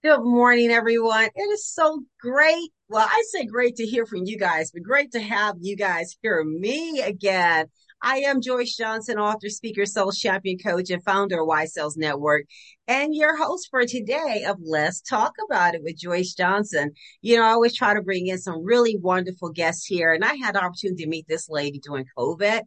Good morning, everyone. It is so great. Well, I say great to hear from you guys, but great to have you guys hear me again. I am Joyce Johnson, author, speaker, sales champion, coach, and founder of Wise Sales Network, and your host for today of Let's Talk About It with Joyce Johnson. You know, I always try to bring in some really wonderful guests here, and I had the opportunity to meet this lady during COVID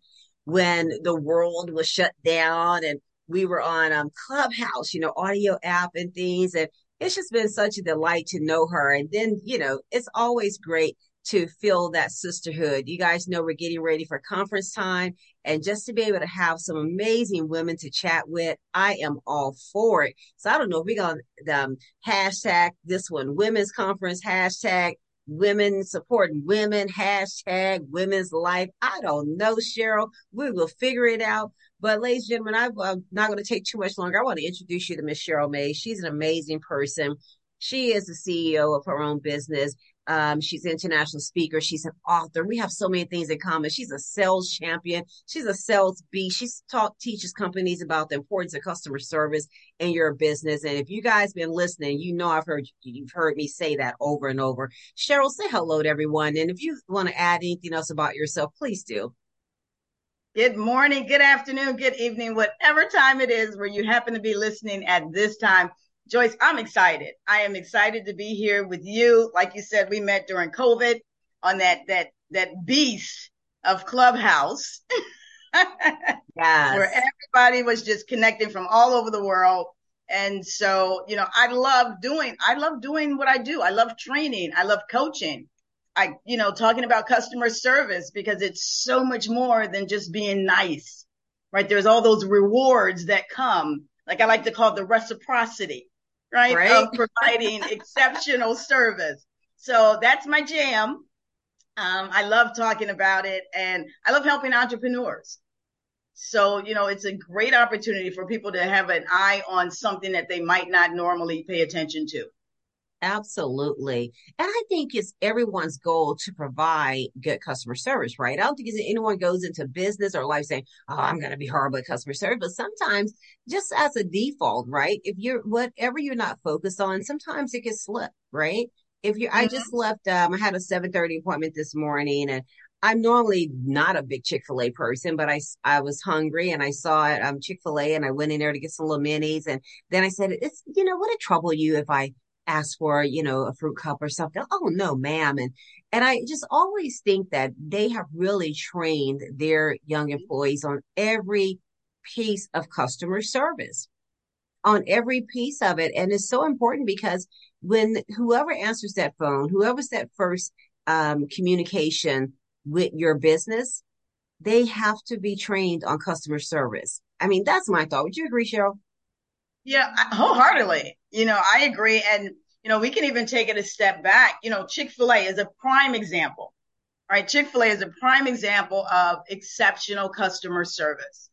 when the world was shut down and we were on um, Clubhouse, you know, audio app and things. And it's just been such a delight to know her. And then, you know, it's always great to feel that sisterhood. You guys know we're getting ready for conference time and just to be able to have some amazing women to chat with, I am all for it. So I don't know if we're going to um, hashtag this one, women's conference, hashtag women supporting women, hashtag women's life. I don't know, Cheryl. We will figure it out. But, ladies and gentlemen, I'm not going to take too much longer. I want to introduce you to Miss Cheryl Mays. She's an amazing person. She is the CEO of her own business. Um, she's an international speaker. She's an author. We have so many things in common. She's a sales champion. She's a sales beast. She's taught teaches companies about the importance of customer service in your business. And if you guys been listening, you know I've heard you've heard me say that over and over. Cheryl, say hello to everyone. And if you want to add anything else about yourself, please do. Good morning, good afternoon, good evening, whatever time it is where you happen to be listening at this time. Joyce, I'm excited. I am excited to be here with you. Like you said, we met during COVID on that that that beast of Clubhouse. yes. Where everybody was just connecting from all over the world. And so, you know, I love doing I love doing what I do. I love training. I love coaching. I, you know, talking about customer service because it's so much more than just being nice, right? There's all those rewards that come, like I like to call the reciprocity, right? right? Of providing exceptional service. So that's my jam. Um, I love talking about it and I love helping entrepreneurs. So, you know, it's a great opportunity for people to have an eye on something that they might not normally pay attention to. Absolutely. And I think it's everyone's goal to provide good customer service, right? I don't think anyone goes into business or life saying, Oh, I'm going to be horrible at customer service. But sometimes just as a default, right? If you're whatever you're not focused on, sometimes it can slip, right? If you, mm-hmm. I just left, um, I had a 730 appointment this morning and I'm normally not a big Chick-fil-A person, but I, I was hungry and I saw it, um, Chick-fil-A and I went in there to get some little minis. And then I said, it's, you know, would it trouble you if I ask for, you know, a fruit cup or something. Oh no, ma'am. And and I just always think that they have really trained their young employees on every piece of customer service, on every piece of it. And it's so important because when whoever answers that phone, whoever's that first um, communication with your business, they have to be trained on customer service. I mean, that's my thought. Would you agree, Cheryl? Yeah, wholeheartedly. You know, I agree. And, you know, we can even take it a step back. You know, Chick fil A is a prime example, right? Chick fil A is a prime example of exceptional customer service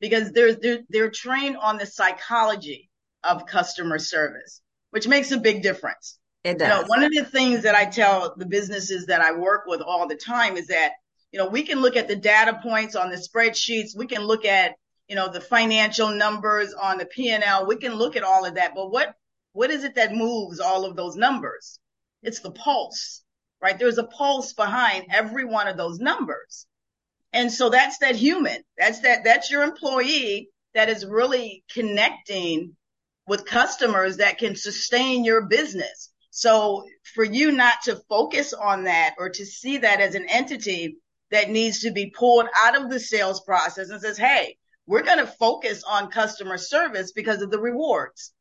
because they're, they're, they're trained on the psychology of customer service, which makes a big difference. It does. You know, one of the things that I tell the businesses that I work with all the time is that, you know, we can look at the data points on the spreadsheets. We can look at you know, the financial numbers on the P&L. We can look at all of that, but what, what is it that moves all of those numbers? It's the pulse, right? There's a pulse behind every one of those numbers. And so that's that human. That's that, that's your employee that is really connecting with customers that can sustain your business. So for you not to focus on that or to see that as an entity that needs to be pulled out of the sales process and says, Hey, we're going to focus on customer service because of the rewards.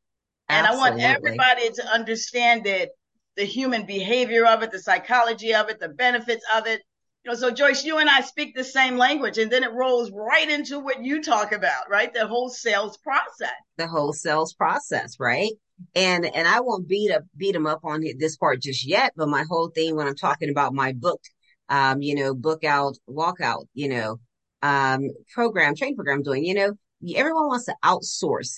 Absolutely. And I want everybody to understand that the human behavior of it, the psychology of it, the benefits of it. You know, so Joyce, you and I speak the same language and then it rolls right into what you talk about, right? The whole sales process. The whole sales process, right? And and I won't beat up beat them up on this part just yet, but my whole thing when I'm talking about my book, um, you know, book out, walk out, you know, um, program, training program doing, you know, everyone wants to outsource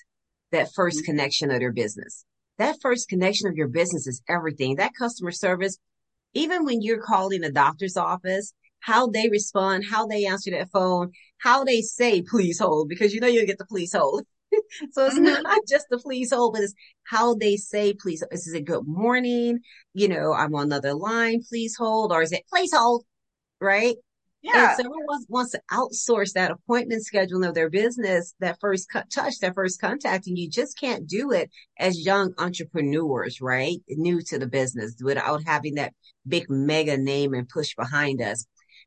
that 1st mm-hmm. connection of their business. That first connection of your business is everything. That customer service, even when you're calling a doctor's office how they respond, how they answer that phone, how they say please hold, because you know you'll get the please hold. so it's mm-hmm. not just the please hold, but it's how they say please. Is it good morning? You know, I'm on another line, please hold, or is it please hold? Right? Yeah. And someone wants, wants to outsource that appointment scheduling of their business, that first touch, that first contact, and you just can't do it as young entrepreneurs, right? New to the business without having that big mega name and push behind us.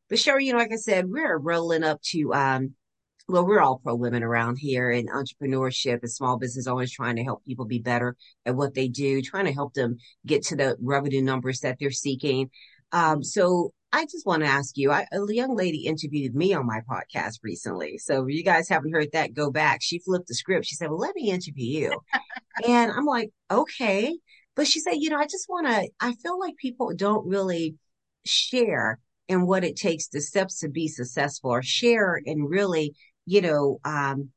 But Sherry, you know, like I said, we're rolling up to, um, well, we're all pro women around here in entrepreneurship and small business, always trying to help people be better at what they do, trying to help them get to the revenue numbers that they're seeking. Um, so I just want to ask you, I, a young lady interviewed me on my podcast recently. So you guys haven't heard that, go back. She flipped the script. She said, well, let me interview you. and I'm like, okay. But she said, you know, I just want to, I feel like people don't really share in what it takes, the steps to be successful or share and really, you know, um,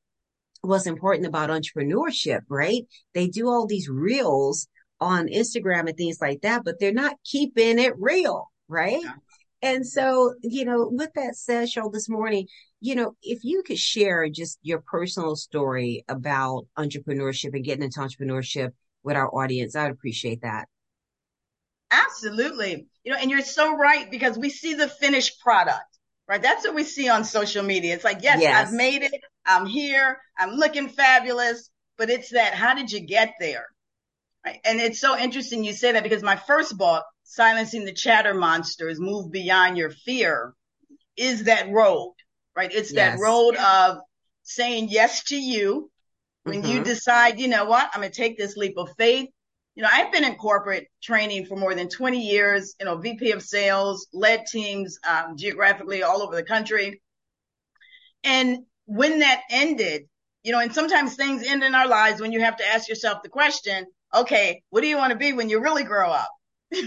what's important about entrepreneurship, right? They do all these reels on Instagram and things like that, but they're not keeping it real, right? Yeah. And so, you know, with that said, Cheryl, this morning, you know, if you could share just your personal story about entrepreneurship and getting into entrepreneurship with our audience, I'd appreciate that. Absolutely. You know, and you're so right because we see the finished product, right? That's what we see on social media. It's like, yes, yes. I've made it. I'm here. I'm looking fabulous. But it's that, how did you get there? Right. And it's so interesting you say that because my first book, silencing the chatter monsters, move beyond your fear, is that road, right? It's yes. that road of saying yes to you when mm-hmm. you decide, you know what, I'm going to take this leap of faith. You know, I've been in corporate training for more than 20 years, you know, VP of sales, led teams um, geographically all over the country. And when that ended, you know, and sometimes things end in our lives when you have to ask yourself the question, okay, what do you want to be when you really grow up?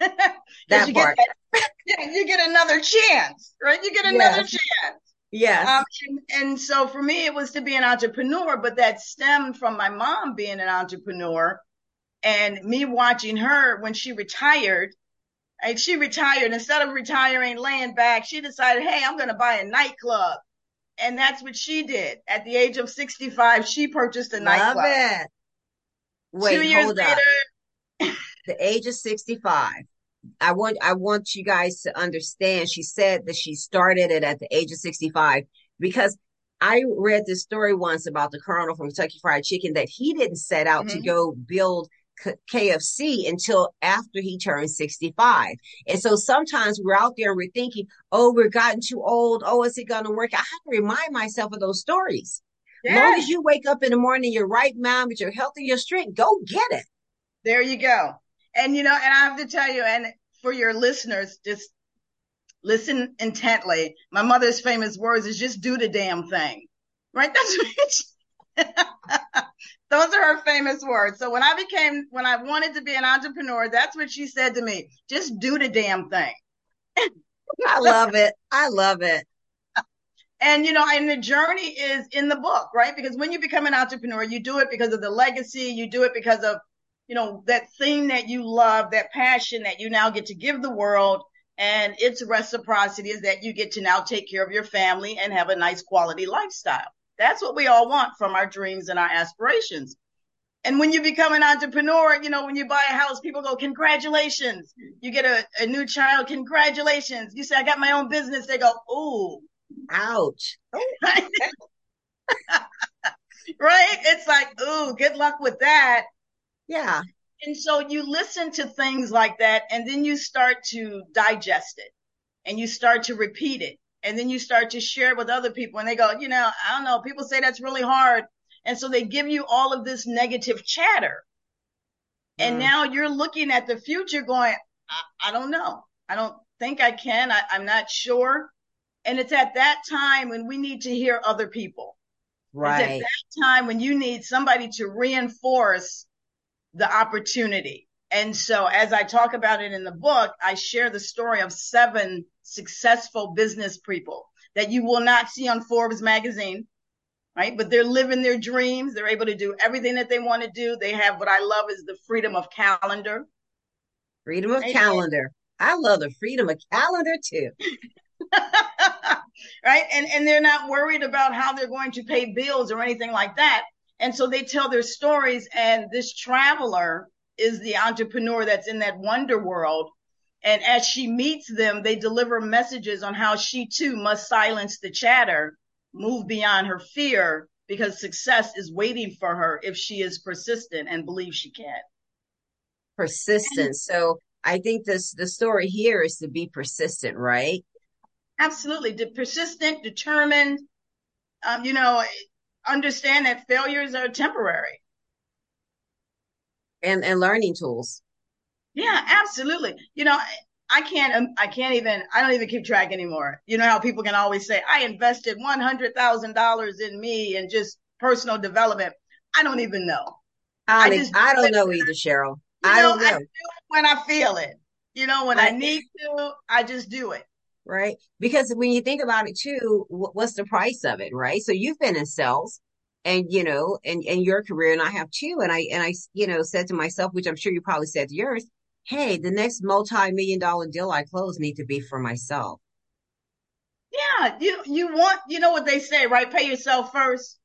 that you part. Get you get another chance, right? You get another yes. chance. Yes. Um, and, and, so for me, it was to be an entrepreneur, but that stemmed from my mom being an entrepreneur and me watching her when she retired. And she retired instead of retiring, laying back, she decided, Hey, I'm going to buy a nightclub. And that's what she did. At the age of 65, she purchased a Love nightclub. It. Wait, Two years later, the age of 65. I want I want you guys to understand. She said that she started it at the age of 65 because I read this story once about the colonel from Kentucky Fried Chicken that he didn't set out mm-hmm. to go build KFC until after he turned 65. And so sometimes we're out there and we're thinking, oh, we're gotten too old. Oh, is it going to work? I have to remind myself of those stories. Yes. Long as you wake up in the morning, you're right mind with your health and your strength, go get it. There you go. And you know, and I have to tell you, and for your listeners, just listen intently. My mother's famous words is just do the damn thing. Right? That's those are her famous words. So when I became when I wanted to be an entrepreneur, that's what she said to me. Just do the damn thing. I love it. I love it. And you know, and the journey is in the book, right? Because when you become an entrepreneur, you do it because of the legacy, you do it because of you know, that thing that you love, that passion that you now get to give the world. And its reciprocity is that you get to now take care of your family and have a nice quality lifestyle. That's what we all want from our dreams and our aspirations. And when you become an entrepreneur, you know, when you buy a house, people go, congratulations. You get a, a new child, congratulations. You say, I got my own business. They go, ooh. Ouch. right? It's like, ooh, good luck with that. Yeah. And so you listen to things like that and then you start to digest it and you start to repeat it. And then you start to share it with other people and they go, you know, I don't know. People say that's really hard. And so they give you all of this negative chatter. Mm. And now you're looking at the future going, I, I don't know. I don't think I can. I, I'm not sure. And it's at that time when we need to hear other people. Right. It's at that time when you need somebody to reinforce the opportunity. And so as I talk about it in the book, I share the story of seven successful business people that you will not see on Forbes magazine, right? But they're living their dreams. They're able to do everything that they want to do. They have what I love is the freedom of calendar. Freedom of calendar. I love the freedom of calendar too. right. And, and they're not worried about how they're going to pay bills or anything like that. And so they tell their stories and this traveler is the entrepreneur that's in that wonder world. And as she meets them, they deliver messages on how she too must silence the chatter, move beyond her fear because success is waiting for her if she is persistent and believes she can. Persistence. So I think this the story here is to be persistent, right? Absolutely, De- persistent, determined. Um, you know, understand that failures are temporary. And and learning tools. Yeah, absolutely. You know, I can't, um, I can't even, I don't even keep track anymore. You know how people can always say, I invested $100,000 in me and just personal development. I don't even know. I, I, just, I don't know either, Cheryl. I know, don't know. I do when I feel it. You know, when I, I need to, I just do it. Right. Because when you think about it too, what's the price of it? Right. So you've been in sales and, you know, and, and your career and I have too. And I, and I, you know, said to myself, which I'm sure you probably said to yours, hey, the next multi-million dollar deal I close need to be for myself. Yeah, you you want you know what they say, right? Pay yourself first.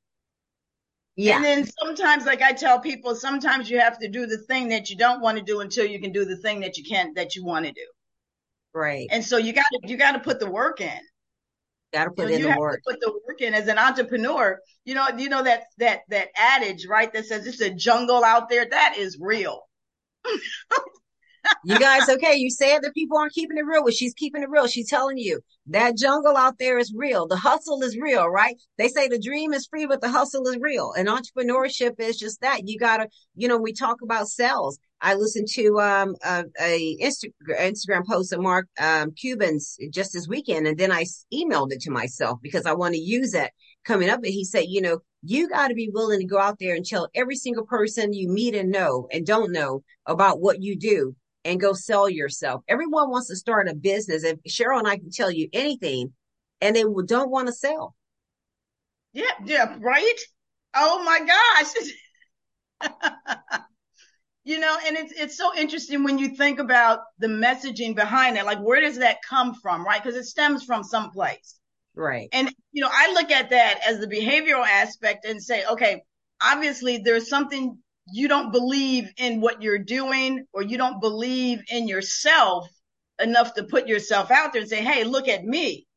Yeah. And then sometimes, like I tell people, sometimes you have to do the thing that you don't want to do until you can do the thing that you can't that you want to do. Right. And so you got to you got to put the work in. Got to put in the work. put the work in as an entrepreneur. You know, you know that that that adage, right? That says it's a jungle out there. That is real. you guys, okay, you said that people aren't keeping it real. Well, she's keeping it real. She's telling you that jungle out there is real. The hustle is real, right? They say the dream is free, but the hustle is real. And entrepreneurship is just that. You gotta, you know, we talk about sales. I listened to um, a, a Insta- Instagram post of Mark um, Cuban's just this weekend, and then I emailed it to myself because I want to use it coming up. And he said, you know, you got to be willing to go out there and tell every single person you meet and know and don't know about what you do and go sell yourself. Everyone wants to start a business. And Cheryl and I can tell you anything, and they don't want to sell. Yeah, yeah, right. Oh my gosh. you know, and it's it's so interesting when you think about the messaging behind it. Like, where does that come from, right? Because it stems from someplace. Right. And you know, I look at that as the behavioral aspect and say, okay, obviously there's something you don't believe in what you're doing or you don't believe in yourself enough to put yourself out there and say, Hey, look at me.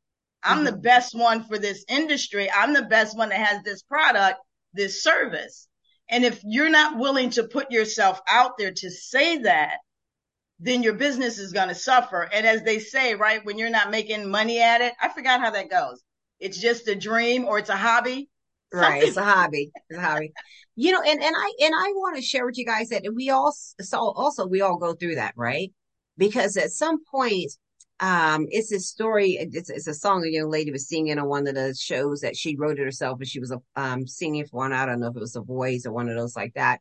I'm mm-hmm. the best one for this industry. I'm the best one that has this product, this service. And if you're not willing to put yourself out there to say that, then your business is going to suffer. And as they say, right, when you're not making money at it, I forgot how that goes. It's just a dream or it's a hobby. Right. It's a hobby. It's a hobby. You know, and, and I, and I want to share with you guys that we all, so also we all go through that, right? Because at some point, um, it's a story. It's, it's a song a young lady was singing on one of the shows that she wrote it herself, but she was, um, singing for one. I don't know if it was a voice or one of those like that.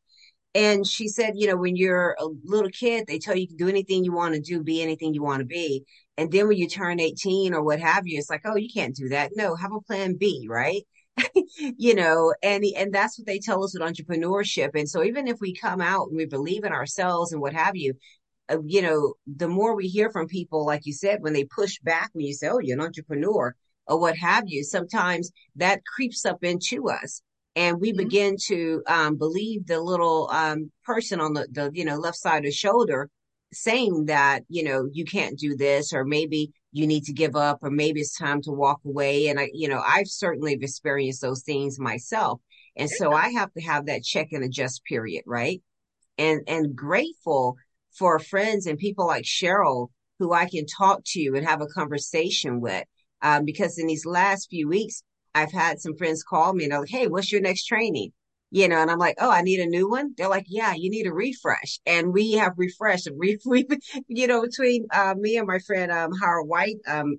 And she said, you know, when you're a little kid, they tell you, you can do anything you want to do, be anything you want to be. And then when you turn 18 or what have you, it's like, oh, you can't do that. No, have a plan B, right? you know, and and that's what they tell us with entrepreneurship. And so even if we come out and we believe in ourselves and what have you, uh, you know, the more we hear from people, like you said, when they push back, when you say, "Oh, you're an entrepreneur," or what have you, sometimes that creeps up into us, and we mm-hmm. begin to um, believe the little um, person on the, the you know left side of the shoulder saying that you know you can't do this, or maybe you need to give up or maybe it's time to walk away. And I, you know, I've certainly experienced those things myself. And so I have to have that check and adjust period, right? And, and grateful for friends and people like Cheryl who I can talk to and have a conversation with. Um, because in these last few weeks, I've had some friends call me and they're like, Hey, what's your next training? You know, and I'm like, oh, I need a new one. They're like, yeah, you need a refresh. And we have refreshed, we, we you know, between uh, me and my friend um, Howard White um,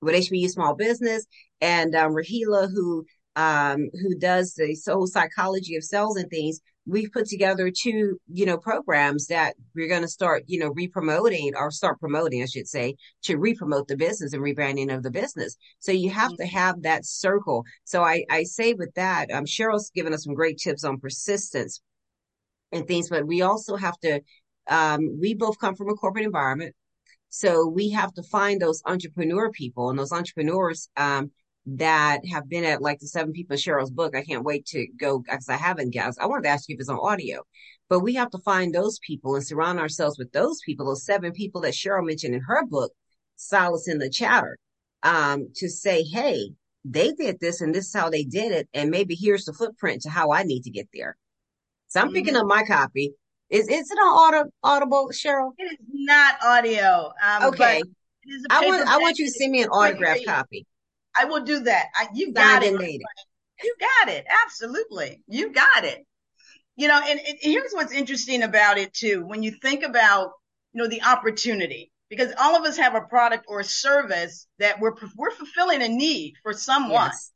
with HBU Small Business and um, Rahila, who um, who does the soul psychology of sales and things, we've put together two, you know, programs that we're going to start, you know, re-promoting or start promoting, I should say, to re-promote the business and rebranding of the business. So you have mm-hmm. to have that circle. So I, I say with that, um, Cheryl's given us some great tips on persistence and things, but we also have to, um, we both come from a corporate environment. So we have to find those entrepreneur people and those entrepreneurs um, that have been at like the seven people in Cheryl's book. I can't wait to go because I haven't guessed. I wanted to ask you if it's on audio, but we have to find those people and surround ourselves with those people, those seven people that Cheryl mentioned in her book, Silencing the Chatter, um, to say, hey, they did this and this is how they did it. And maybe here's the footprint to how I need to get there. So I'm mm-hmm. picking up my copy. Is, is it on auto, audible, Cheryl? It is not audio. Um, okay. I want, I want you to send me an autograph copy. I will do that. I, you got it. You got it. Absolutely. You got it. You know, and, and here's what's interesting about it too. When you think about, you know, the opportunity, because all of us have a product or a service that we're we're fulfilling a need for someone. Yes.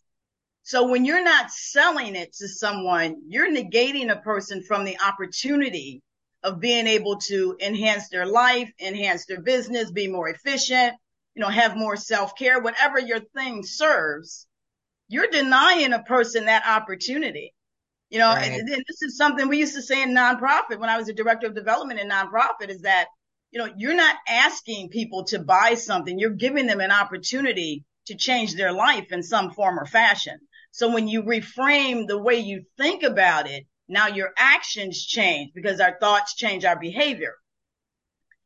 So when you're not selling it to someone, you're negating a person from the opportunity of being able to enhance their life, enhance their business, be more efficient, you know, have more self-care, whatever your thing serves, you're denying a person that opportunity. You know, right. and, and this is something we used to say in nonprofit when I was a director of development in nonprofit is that, you know, you're not asking people to buy something. You're giving them an opportunity to change their life in some form or fashion. So when you reframe the way you think about it, now your actions change because our thoughts change our behavior.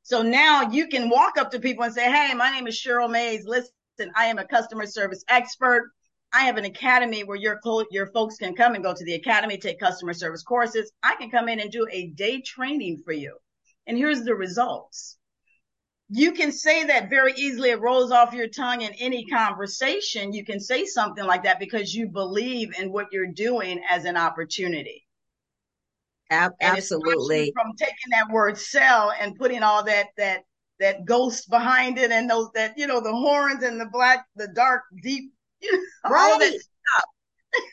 So now you can walk up to people and say, Hey, my name is Cheryl Mays. Listen, I am a customer service expert. I have an academy where your your folks can come and go to the academy, take customer service courses. I can come in and do a day training for you. And here's the results. You can say that very easily. It rolls off your tongue in any conversation. You can say something like that because you believe in what you're doing as an opportunity. Absolutely. From taking that word sell and putting all that, that, that ghost behind it and those that, you know, the horns and the black, the dark, deep right.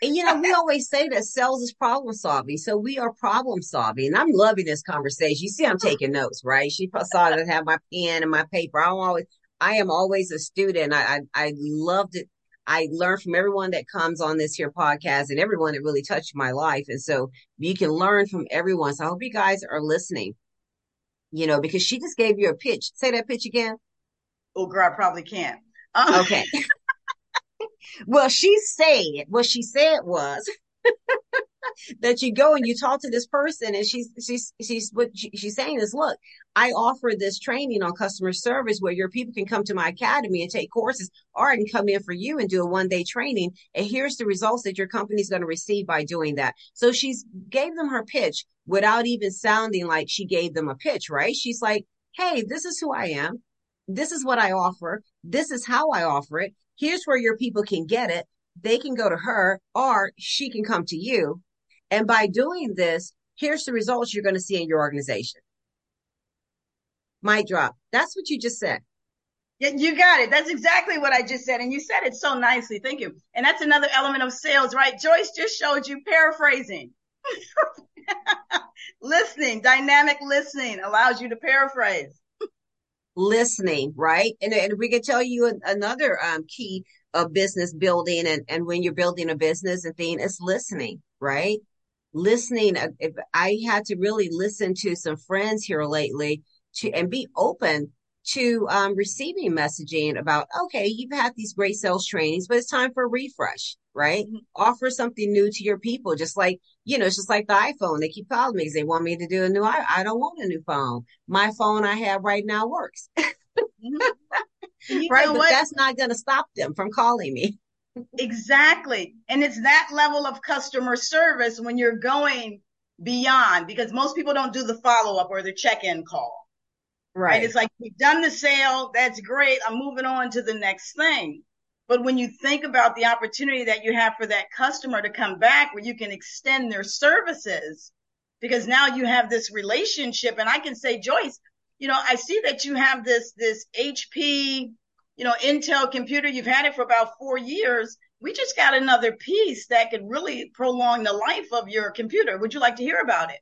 and you know, we always say that sales is problem solving. So we are problem solving. And I'm loving this conversation. You see, I'm taking notes, right? She saw that I have my pen and my paper. I'm always, I am always a student. I, I, I loved it. I learn from everyone that comes on this here podcast and everyone that really touched my life. And so you can learn from everyone. So I hope you guys are listening, you know, because she just gave you a pitch. Say that pitch again. Oh, girl, I probably can't. Uh, okay. well, she said, what she said was that you go and you talk to this person and she's, she's, she's, what she, she's saying is, look, I offer this training on customer service where your people can come to my academy and take courses or I can come in for you and do a one day training. And here's the results that your company is going to receive by doing that. So she's gave them her pitch without even sounding like she gave them a pitch, right? She's like, Hey, this is who I am. This is what I offer. This is how I offer it. Here's where your people can get it. They can go to her or she can come to you. And by doing this, here's the results you're going to see in your organization. Mic drop. That's what you just said. Yeah, you got it. That's exactly what I just said. And you said it so nicely. Thank you. And that's another element of sales, right? Joyce just showed you paraphrasing. listening, dynamic listening allows you to paraphrase listening, right? And, and we can tell you another um, key of business building and, and when you're building a business and thing is listening, right? Listening. Uh, if I had to really listen to some friends here lately to and be open to um, receiving messaging about, okay, you've had these great sales trainings, but it's time for a refresh, right? Mm-hmm. Offer something new to your people. Just like, you know, it's just like the iPhone. They keep calling me because they want me to do a new, I, I don't want a new phone. My phone I have right now works. mm-hmm. right. But what? that's not going to stop them from calling me. exactly. And it's that level of customer service when you're going beyond because most people don't do the follow up or the check in call Right. right. It's like we've done the sale. That's great. I'm moving on to the next thing. But when you think about the opportunity that you have for that customer to come back where you can extend their services, because now you have this relationship and I can say, Joyce, you know, I see that you have this, this HP, you know, Intel computer. You've had it for about four years. We just got another piece that could really prolong the life of your computer. Would you like to hear about it?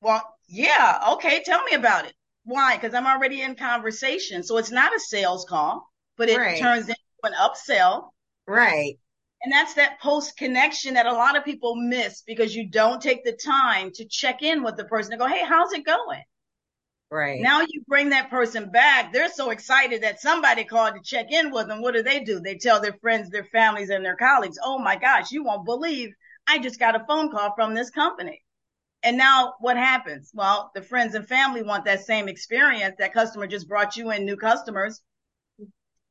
Well, yeah. Okay. Tell me about it. Why? Because I'm already in conversation. So it's not a sales call, but it right. turns into an upsell. Right. And that's that post connection that a lot of people miss because you don't take the time to check in with the person and go, Hey, how's it going? Right. Now you bring that person back. They're so excited that somebody called to check in with them. What do they do? They tell their friends, their families, and their colleagues, oh my gosh, you won't believe I just got a phone call from this company. And now what happens? Well, the friends and family want that same experience. That customer just brought you in new customers.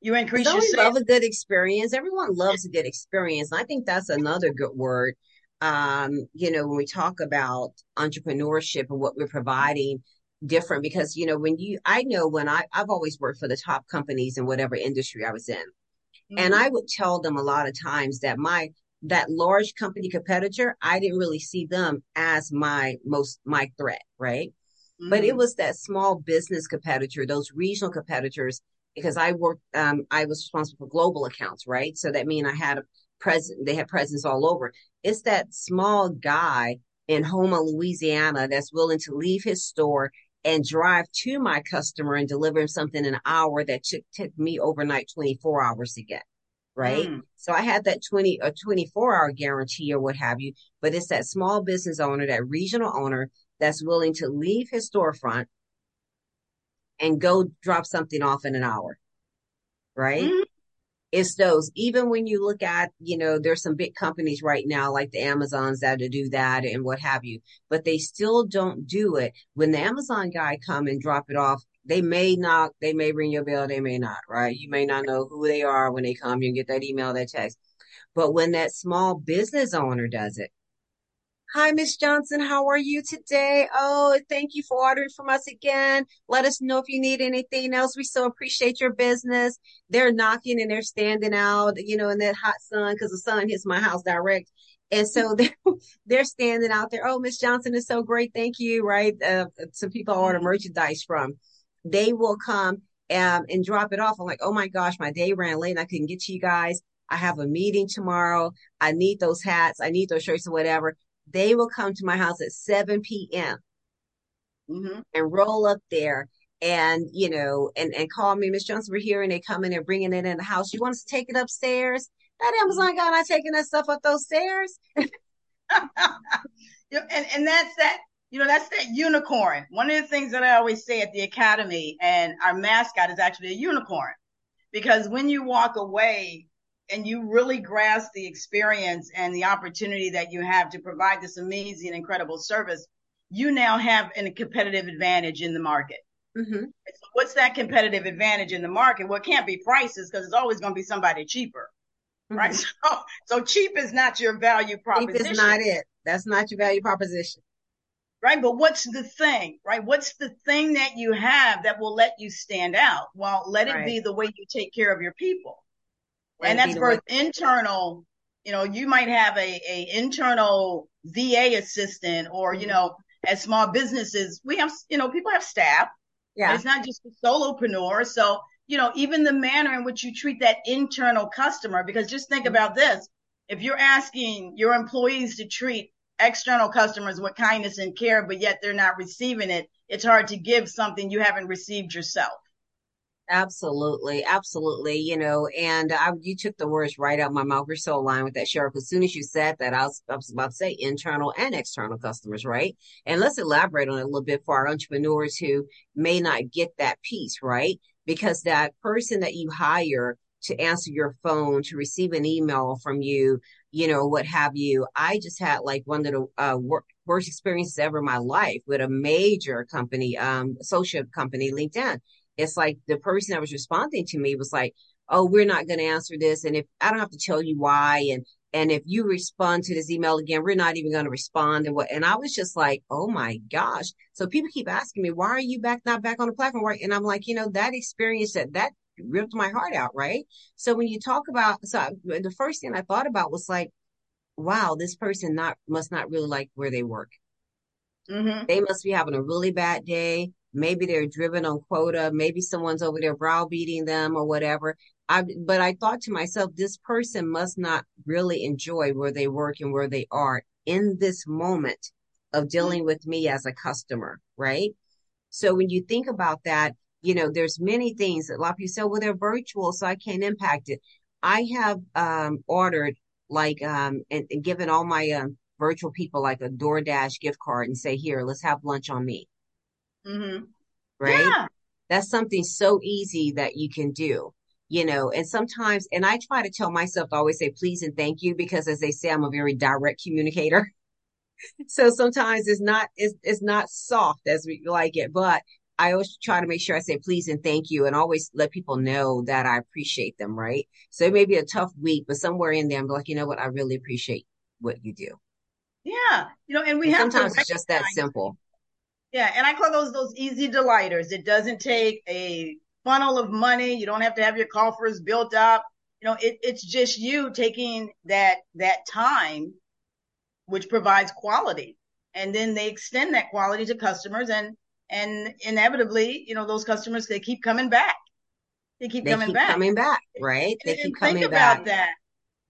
You increase Don't your sales. love a good experience? Everyone loves a good experience. I think that's another good word. Um, you know, when we talk about entrepreneurship and what we're providing different because you know when you I know when I I've always worked for the top companies in whatever industry I was in. And Mhm. I would tell them a lot of times that my that large company competitor, I didn't really see them as my most my threat, right? But it Mhm. was that small business competitor, those regional competitors, because I worked, um, I was responsible for global accounts, right? So that mean I had a present, they had presence all over. It's that small guy in Houma, Louisiana, that's willing to leave his store and drive to my customer and deliver him something in an hour that took, took me overnight 24 hours to get, right? Mm. So I had that 20 or 24 hour guarantee or what have you, but it's that small business owner, that regional owner that's willing to leave his storefront and go drop something off in an hour, right? Mhm. It's those, even when you look at, you know, there's some big companies right now, like the Amazons that do that and what have you, but they still don't do it. When the Amazon guy come and drop it off, they may not, they may ring your bell, they may not, right? You may not know who they are when they come, you get that email, that text. But when that small business owner does it, Hi, Miss Johnson. How are you today? Oh, thank you for ordering from us again. Let us know if you need anything else. We so appreciate your business. They're knocking and they're standing out, you know, in that hot sun because the sun hits my house direct. And so they're, they're standing out there. Oh, Miss Johnson is so great. Thank you. Right. Uh, some people order merchandise from. They will come um, and drop it off. I'm like, oh my gosh, my day ran late and I couldn't get to you guys. I have a meeting tomorrow. I need those hats. I need those shirts or whatever they will come to my house at 7 p.m. Mhm. and roll up there and you know and and call me miss johnson we're here and they come in and bringing it in the house you want us to take it upstairs that amazon guy not taking that stuff up those stairs and and that's that. You know, that's that unicorn. One of the things that I always say at the academy, and our mascot is actually a unicorn, because when you walk away and you really grasp the experience and the opportunity that you have to provide this amazing, incredible service, you now have a competitive advantage in the market. mm-hmm. So what's that competitive advantage in the market? Well, it can't be prices because it's always going to be somebody cheaper, right? Mm-hmm. So, so cheap is not your value cheap proposition. is not it that's not your value proposition right? But what's the thing, right? What's the thing that you have that will let you stand out? Well, let it Right. be the way you take care of your people. Let and that's the way- both internal, you know, you might have a, a internal VA assistant or, you Mhm. know, as small businesses, we have, you know, people have staff. yeah It's not just the solopreneur. So, you know, even the manner in which you treat that internal customer, because just think Mhm. about this. If you're asking your employees to treat external customers with kindness and care, but yet they're not receiving it, it's hard to give something you haven't received yourself. Absolutely, absolutely. You know, and I, you took the words right out of my mouth. We're so aligned with that, Sheriff. As soon as you said that, I was, I was about to say internal and external customers, right? And let's elaborate on it a little bit for our entrepreneurs who may not get that piece, right? Because that person that you hire to answer your phone, to receive an email from you, you know, what have you. I just had like one of the uh, wor- worst experiences ever in my life with a major company, um, social company, LinkedIn it's like the person that was responding to me was like, "Oh, we're not going to answer this, and if I don't have to tell you why, and and if you respond to this email again, we're not even going to respond." And what? And I was just like, "Oh my gosh!" So people keep asking me, "Why are you back not back on the platform?" And I'm like, you know, that experience that that ripped my heart out, right? So when you talk about, so I, the first thing I thought about was like, "Wow, this person not must not really like where they work." Mm-hmm. They must be having a really bad day. Maybe they're driven on quota. Maybe someone's over there browbeating them or whatever. I, but I thought to myself, this person must not really enjoy where they work and where they are in this moment of dealing with me as a customer, right? So when you think about that, you know, there's many things that a lot of people say, well, they're virtual, so I can't impact it. I have um, ordered like um, and, and given all my um, virtual people like a DoorDash gift card and say, here, let's have lunch on me. Mm-hmm. right? Yeah. That's something so easy that you can do, you know, and sometimes, and I try to tell myself to always say please and thank you because as they say, I'm a very direct communicator. so sometimes it's not, it's, it's not soft as we like it, but I always try to make sure I say please and thank you and always let people know that I appreciate them, right? So it may be a tough week, but somewhere in there, I'm like, you know what? I really appreciate what you do. Yeah. You know, and we and have sometimes it's just that simple. Yeah, and I call those those easy delighters. It doesn't take a funnel of money. You don't have to have your coffers built up. You know, it, it's just you taking that that time, which provides quality, and then they extend that quality to customers, and and inevitably, you know, those customers they keep coming back. They keep they coming keep back. Coming back, right? They and, keep and coming think back. about that.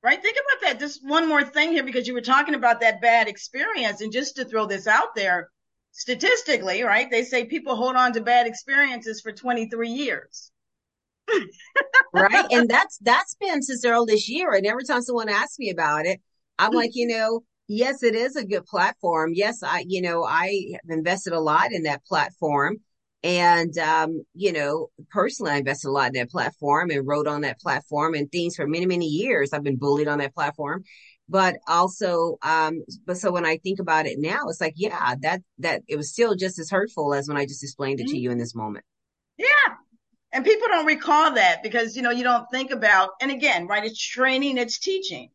Right? Think about that. Just one more thing here because you were talking about that bad experience. And just to throw this out there, statistically, right, they say people hold on to bad experiences for 23 years. right. And that's that's been since early this year. And every time someone asks me about it, I'm like, you know, yes, it is a good platform. Yes, I, you know, I have invested a lot in that platform. And, um, you know, personally, I invested a lot in that platform and wrote on that platform and things for many, many years. I've been bullied on that platform but also um but so when i think about it now it's like yeah that that it was still just as hurtful as when i just explained it mm-hmm. to you in this moment yeah and people don't recall that because you know you don't think about and again right it's training it's teaching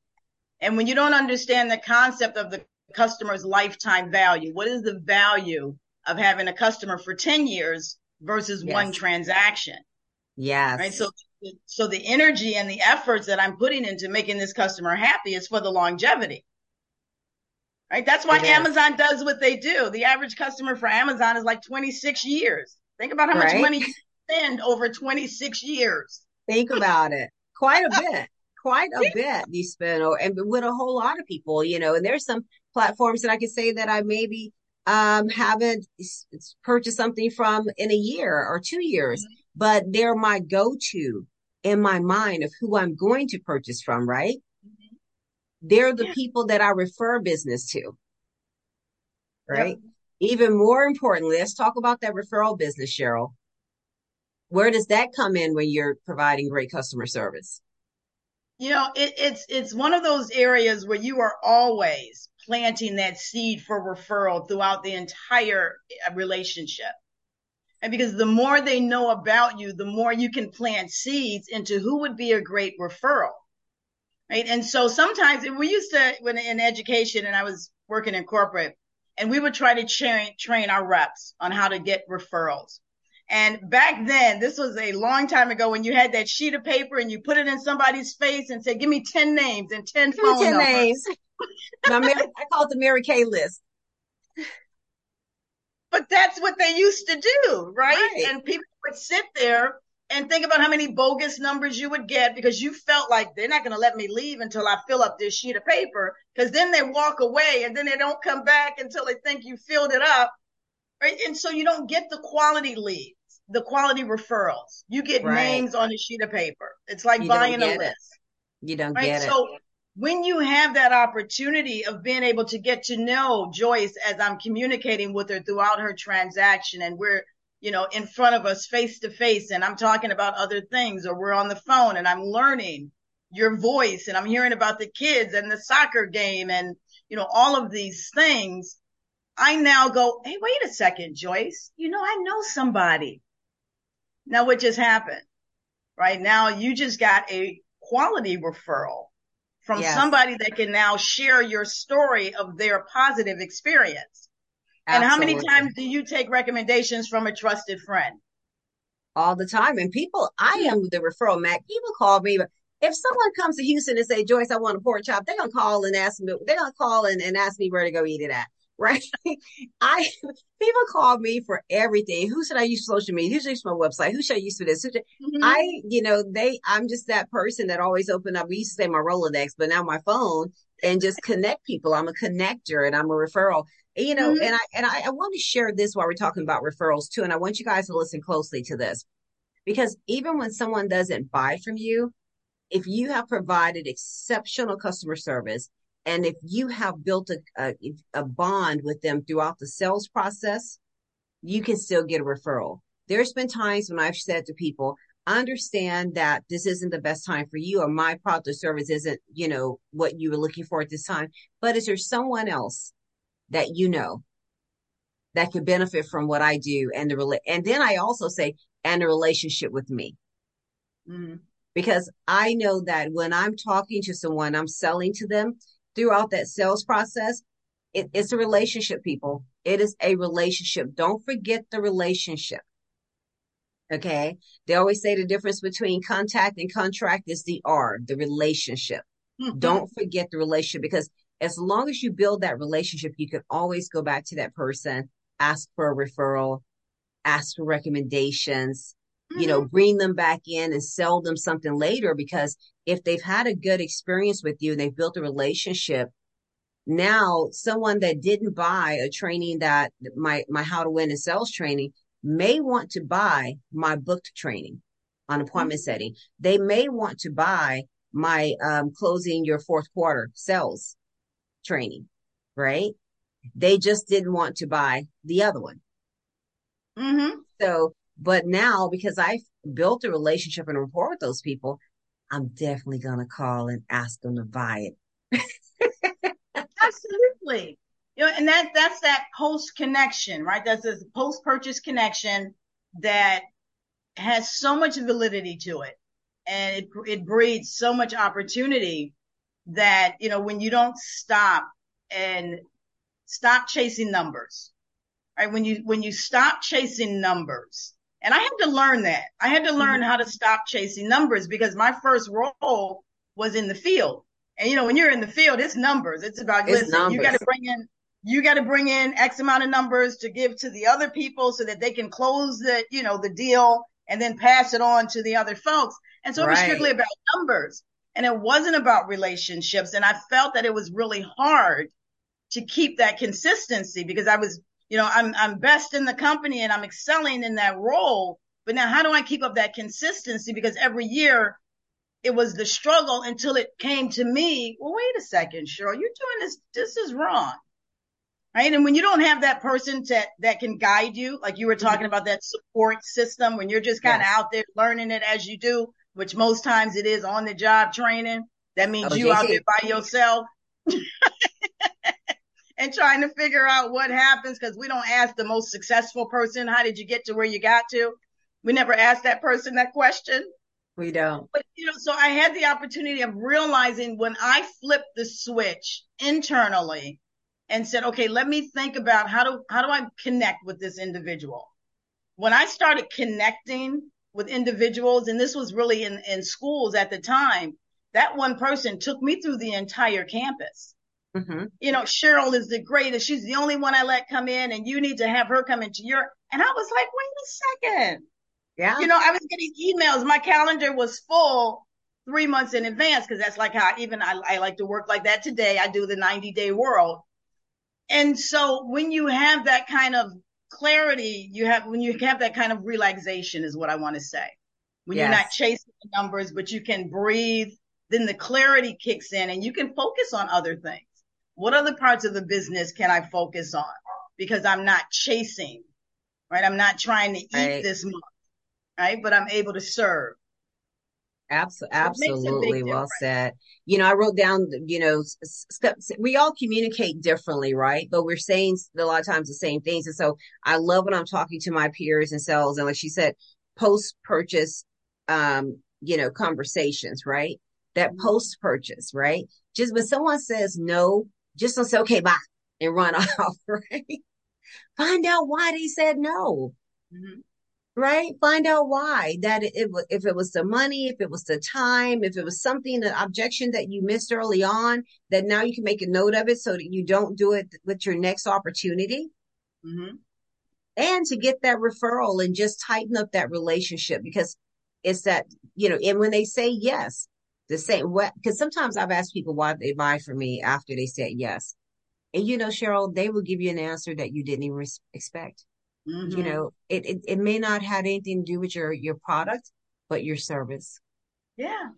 and when you don't understand the concept of the customer's lifetime value what is the value of having a customer for 10 years versus yes. one transaction yes right so so the energy and the efforts that I'm putting into making this customer happy is for the longevity. Right? That's why Amazon does what they do. The average customer for Amazon is like 26 years. Think about how right? much money you spend over 26 years. Think about it. Quite a bit. Quite a bit you spend and with a whole lot of people, you know, and there's some platforms that I could say that I maybe um haven't purchased something from in a year or two years, mm-hmm. but they're my go-to in my mind of who I'm going to purchase from, right? Mm-hmm. They're the yeah. people that I refer business to. Right. Yep. Even more importantly, let's talk about that referral business, Cheryl. Where does that come in when you're providing great customer service? You know, it, it's it's one of those areas where you are always planting that seed for referral throughout the entire uh, relationship. And because the more they know about you, the more you can plant seeds into who would be a great referral. Right. And so sometimes we used to, when in education and I was working in corporate, and we would try to train, train our reps on how to get referrals. And back then, this was a long time ago when you had that sheet of paper and you put it in somebody's face and said, give me 10 names and 10 phone 10 numbers. names. now, Mary, I call it the Mary Kay list but that's what they used to do, right? right? And people would sit there and think about how many bogus numbers you would get because you felt like they're not going to let me leave until I fill up this sheet of paper. Because then they walk away and then they don't come back until they think you filled it up. Right. And so you don't get the quality leads, the quality referrals. You get right. names on a sheet of paper. It's like you buying a list. You don't right? get it. So when you have that opportunity of being able to get to know Joyce as I'm communicating with her throughout her transaction and we're, you know, in front of us face to face and I'm talking about other things or we're on the phone and I'm learning your voice and I'm hearing about the kids and the soccer game and, you know, all of these things. I now go, Hey, wait a second, Joyce. You know, I know somebody. Now what just happened? Right now you just got a quality referral from yes. somebody that can now share your story of their positive experience. Absolutely. And how many times do you take recommendations from a trusted friend? All the time. And people, I am the referral Mac. People call me, if someone comes to Houston and say, Joyce, I want a pork chop, they're gonna call and ask me, they're gonna call and, and ask me where to go eat it at. Right. I people call me for everything. Who should I use social media? Who should I use my website? Who should I use for this? Mm-hmm. I, you know, they, I'm just that person that always open up. We used to say my Rolodex, but now my phone and just connect people. I'm a connector and I'm a referral. You know, mm-hmm. and I and I, I want to share this while we're talking about referrals too. And I want you guys to listen closely to this because even when someone doesn't buy from you, if you have provided exceptional customer service and if you have built a, a, a bond with them throughout the sales process, you can still get a referral. there's been times when I've said to people, understand that this isn't the best time for you or my product or service isn't, you know, what you were looking for at this time. But is there someone else that you know that could benefit from what I do and the and then I also say and the relationship with me. Mm-hmm. Because I know that when I'm talking to someone, I'm selling to them throughout that sales process. It, it's a relationship, people. It is a relationship. Don't forget the relationship. Okay. They always say the difference between contact and contract is the R, the relationship. Mm-hmm. Don't forget the relationship because as long as you build that relationship, you can always go back to that person, ask for a referral, ask for recommendations, mm-hmm. you know, mm-hmm. bring them back in and sell them something later because if they've had a good experience with you and they've built a relationship, now someone that didn't buy a training that my my how to win in sales training may want to buy my booked training on appointment mm-hmm. setting. They may want to buy my um, closing your fourth quarter sales training, right? They just didn't want to buy the other one. Mm-hmm. So, but now because I've built a relationship and rapport with those people, I'm definitely going to call and ask them to buy it. Absolutely. You know, and that that's that post connection, right? That's this post purchase connection that has so much validity to it, and it it breeds so much opportunity that you know when you don't stop and stop chasing numbers, right? When you when you stop chasing numbers, and I had to learn that. I had to learn mm-hmm. how to stop chasing numbers because my first role was in the field. And you know, when you're in the field, it's numbers. It's about it's listen, numbers. you got to bring in you got to bring in X amount of numbers to give to the other people so that they can close the, you know, the deal and then pass it on to the other folks. And so right. it was strictly about numbers and it wasn't about relationships. And I felt that it was really hard to keep that consistency because I was, you know, I'm, I'm best in the company and I'm excelling in that role. But now how do I keep up that consistency? Because every year it was the struggle until it came to me. Well, wait a second, Cheryl, you're doing this. This is wrong right? And when you don't have that person that, that can guide you, like you were talking mm-hmm. about that support system, when you're just kind of yes. out there learning it as you do, which most times it is on the job training. That means oh, you out there by yourself and trying to figure out what happens because we don't ask the most successful person, how did you get to where you got to? We never ask that person that question. We don't. But you know, so I had the opportunity of realizing when I flipped the switch internally and said, okay, let me think about how do how do I connect with this individual? When I started connecting with individuals, and this was really in, in schools at the time, that one person took me through the entire campus. Mm-hmm. You know, Cheryl is the greatest. She's the only one I let come in, and you need to have her come into your. And I was like, wait a second. Yeah. You know, I was getting emails. My calendar was full three months in advance because that's like how even I, I like to work like that today. I do the 90 day world and so when you have that kind of clarity, you have when you have that kind of relaxation is what I want to say. When yes. you're not chasing the numbers, but you can breathe, then the clarity kicks in and you can focus on other things. What other parts of the business can I focus on? Because I'm not chasing, right? I'm not trying to eat right. this month, right? But I'm able to serve. Absolutely, absolutely well said. You know, I wrote down, you know, steps. We all communicate differently, right? But we're saying a lot of times the same things. And so I love when I'm talking to my peers and sales, and like she said, post purchase, um, you know, conversations, right? That mm-hmm. post purchase, right? Just when someone says no, just don't say, okay, bye and run off, right? Find out why they said no. Mm-hmm right? Find out why that it, if it was the money, if it was the time, if it was something, an objection that you missed early on, that now you can make a note of it so that you don't do it with your next opportunity. Mm-hmm. And to get that referral and just tighten up that relationship because it's that, you know, and when they say yes, the same what, because sometimes I've asked people why they buy from me after they said yes. And you know, Cheryl, they will give you an answer that you didn't even expect. Mm-hmm. You know, it, it, it may not have anything to do with your, your product, but your service. Yeah.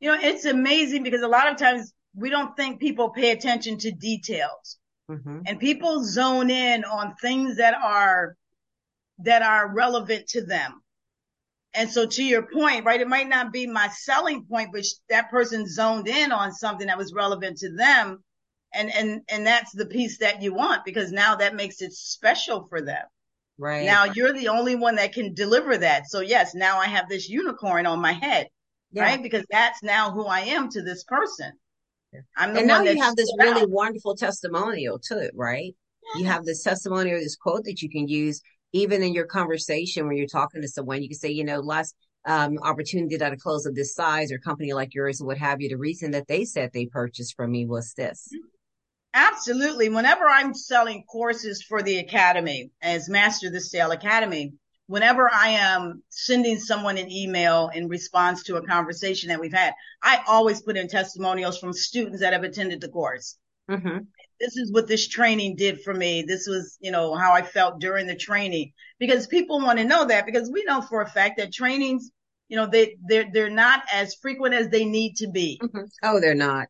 You know, it's amazing because a lot of times we don't think people pay attention to details mm-hmm. and people zone in on things that are that are relevant to them. And so to your point, right, it might not be my selling point, but that person zoned in on something that was relevant to them. And, and, and that's the piece that you want because now that makes it special for them. Right. Now you're the only one that can deliver that. So yes, now I have this unicorn on my head, yeah. right? Because that's now who I am to this person. I'm the and now you have this really out. wonderful testimonial too, right? Yes. You have this testimonial, this quote that you can use even in your conversation when you're talking to someone. You can say, you know, last um, opportunity at a close of this size or company like yours or what have you, the reason that they said they purchased from me was this. Absolutely. Whenever I'm selling courses for the academy as Master the Sale Academy, whenever I am sending someone an email in response to a conversation that we've had, I always put in testimonials from students that have attended the course. Mm-hmm. This is what this training did for me. This was, you know, how I felt during the training because people want to know that because we know for a fact that trainings, you know, they, they're, they're not as frequent as they need to be. Mm-hmm. Oh, they're not.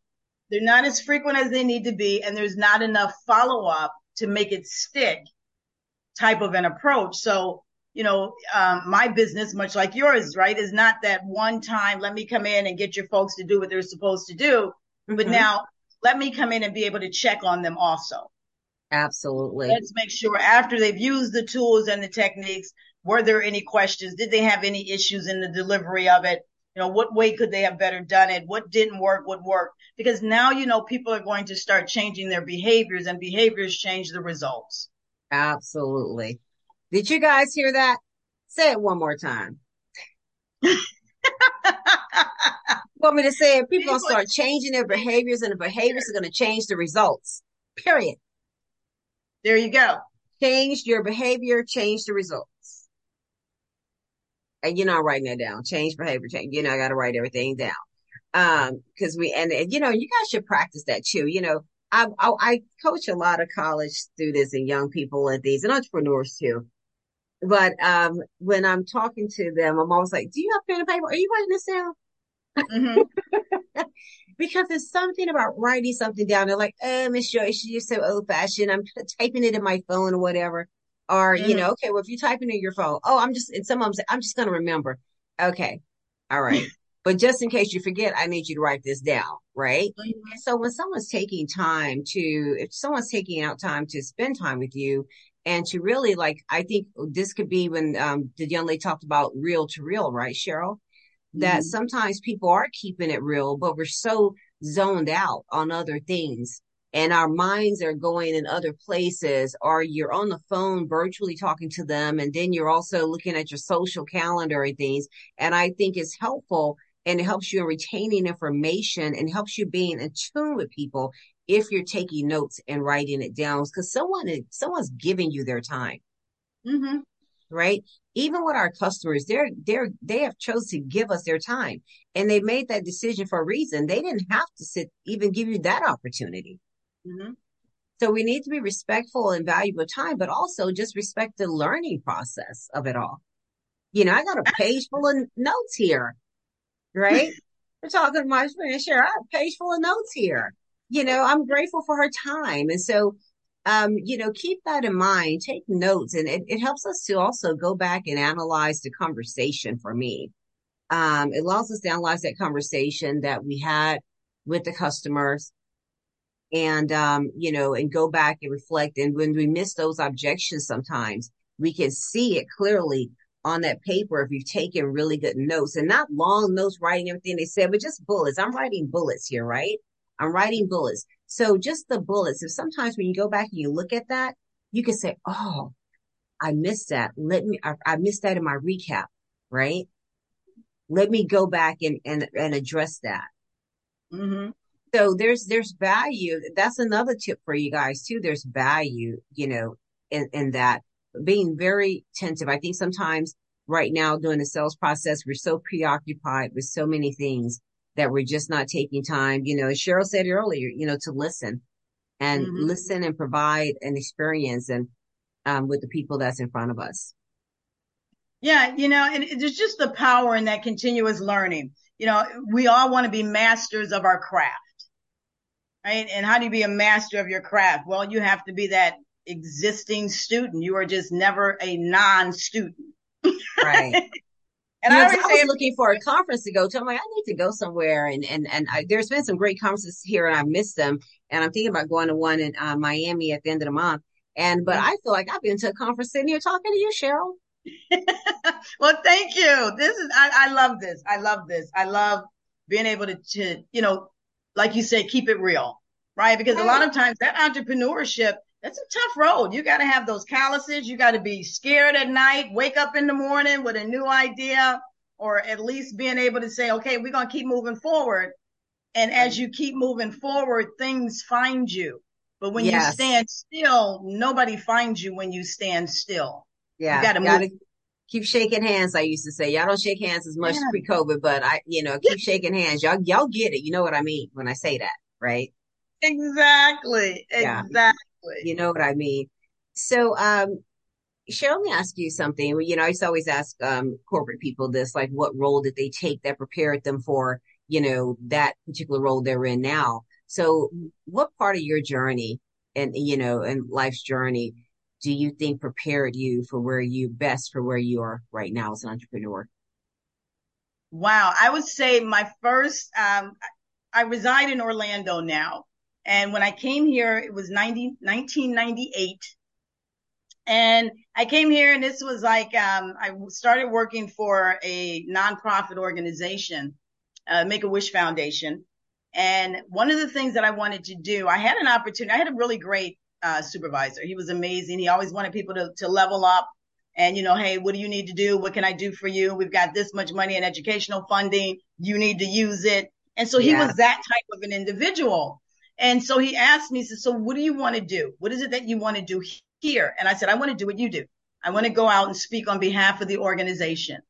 They're not as frequent as they need to be. And there's not enough follow up to make it stick type of an approach. So, you know, um, my business, much like yours, right, is not that one time, let me come in and get your folks to do what they're supposed to do. Mm-hmm. But now let me come in and be able to check on them also. Absolutely. Let's make sure after they've used the tools and the techniques, were there any questions? Did they have any issues in the delivery of it? You know, what way could they have better done it? What didn't work? What worked? Because now, you know, people are going to start changing their behaviors and behaviors change the results. Absolutely. Did you guys hear that? Say it one more time. want me to say it? People, start changing their behaviors and the behaviors are gonna change the results. Period. There you go. Change your behavior, change the results and you're not writing that down. Change behavior change. You know, I got to write everything down. Um, cause we, and, and, you know, you guys should practice that too. You know, I, I, I coach a lot of college students and young people and these and entrepreneurs too. But, um, when I'm talking to them, I'm always like, do you have pen and paper? Are you writing this down? Mm-hmm. because there's something about writing something down. They're like, oh, Miss Joyce, you're so old fashioned. I'm typing it in my phone or whatever. Or, mm-hmm. you know, okay, well, if you're typing in your phone, oh, I'm just, and some of them say, I'm just going to remember. Okay. All right. but just in case you forget, I need you to write this down. Right. Mm-hmm. So when someone's taking time to, if someone's taking out time to spend time with you and to really like, I think this could be when, um, the young lady talked about real to real, right, Cheryl? That mm-hmm. sometimes people are keeping it real, but we're so zoned out on other things and our minds are going in other places or you're on the phone virtually talking to them and then you're also looking at your social calendar and things and i think it's helpful and it helps you in retaining information and helps you being in tune with people if you're taking notes and writing it down because someone is someone's giving you their time mm-hmm. right even with our customers they're they're they have chosen to give us their time and they made that decision for a reason they didn't have to sit even give you that opportunity Mm-hmm. So we need to be respectful and valuable time, but also just respect the learning process of it all. You know, I got a page full of notes here, right? We're talking to my friend Share. I have a page full of notes here. You know, I'm grateful for her time. And so, um, you know, keep that in mind, take notes and it, it helps us to also go back and analyze the conversation for me. Um, it allows us to analyze that conversation that we had with the customers and um, you know, and go back and reflect. And when we miss those objections, sometimes we can see it clearly on that paper if you've taken really good notes and not long notes writing everything they said, but just bullets. I'm writing bullets here, right? I'm writing bullets. So just the bullets. If sometimes when you go back and you look at that, you can say, Oh, I missed that. Let me, I, I missed that in my recap, right? Let me go back and, and, and address that. Mm-hmm so there's there's value that's another tip for you guys too there's value you know in, in that being very attentive i think sometimes right now during the sales process we're so preoccupied with so many things that we're just not taking time you know as cheryl said earlier you know to listen and mm-hmm. listen and provide an experience and um, with the people that's in front of us yeah you know and there's just the power in that continuous learning you know we all want to be masters of our craft right? And how do you be a master of your craft? Well, you have to be that existing student. You are just never a non-student. Right. and you know, I, I, was looking for a conference to go to. I'm like, I need to go somewhere. And and and I, there's been some great conferences here, and I missed them. And I'm thinking about going to one in uh, Miami at the end of the month. And but mm-hmm. I feel like I've been to a conference sitting here talking to you, Cheryl. well, thank you. This is I, I love this. I love this. I love being able to, to you know, like you said, keep it real, right? Because a lot of times that entrepreneurship, that's a tough road. You got to have those calluses. You got to be scared at night, wake up in the morning with a new idea, or at least being able to say, okay, we're going to keep moving forward. And as you keep moving forward, things find you. But when yes. you stand still, nobody finds you when you stand still. Yeah. You got to move keep shaking hands. I used to say, y'all don't shake hands as much yeah. pre-COVID, but I, you know, keep shaking hands. Y'all, y'all get it. You know what I mean when I say that, right? Exactly. Yeah. Exactly. You know what I mean? So, um, Cheryl, let me ask you something. You know, I used to always ask um, corporate people this, like, what role did they take that prepared them for, you know, that particular role they're in now? So, what part of your journey and, you know, and life's journey do you think prepared you for where you best for where you are right now as an entrepreneur? Wow. I would say my first, um, I reside in Orlando now. And when I came here, it was 90, 1998. And I came here and this was like, um, I started working for a nonprofit organization, uh, Make a Wish Foundation. And one of the things that I wanted to do, I had an opportunity, I had a really great uh, supervisor. He was amazing. He always wanted people to, to level up and, you know, hey, what do you need to do? What can I do for you? We've got this much money in educational funding. You need to use it. And so he yeah. was that type of an individual. And so he asked me, he said, so what do you want to do? What is it that you want to do here? And I said, I want to do what you do. I want to go out and speak on behalf of the organization.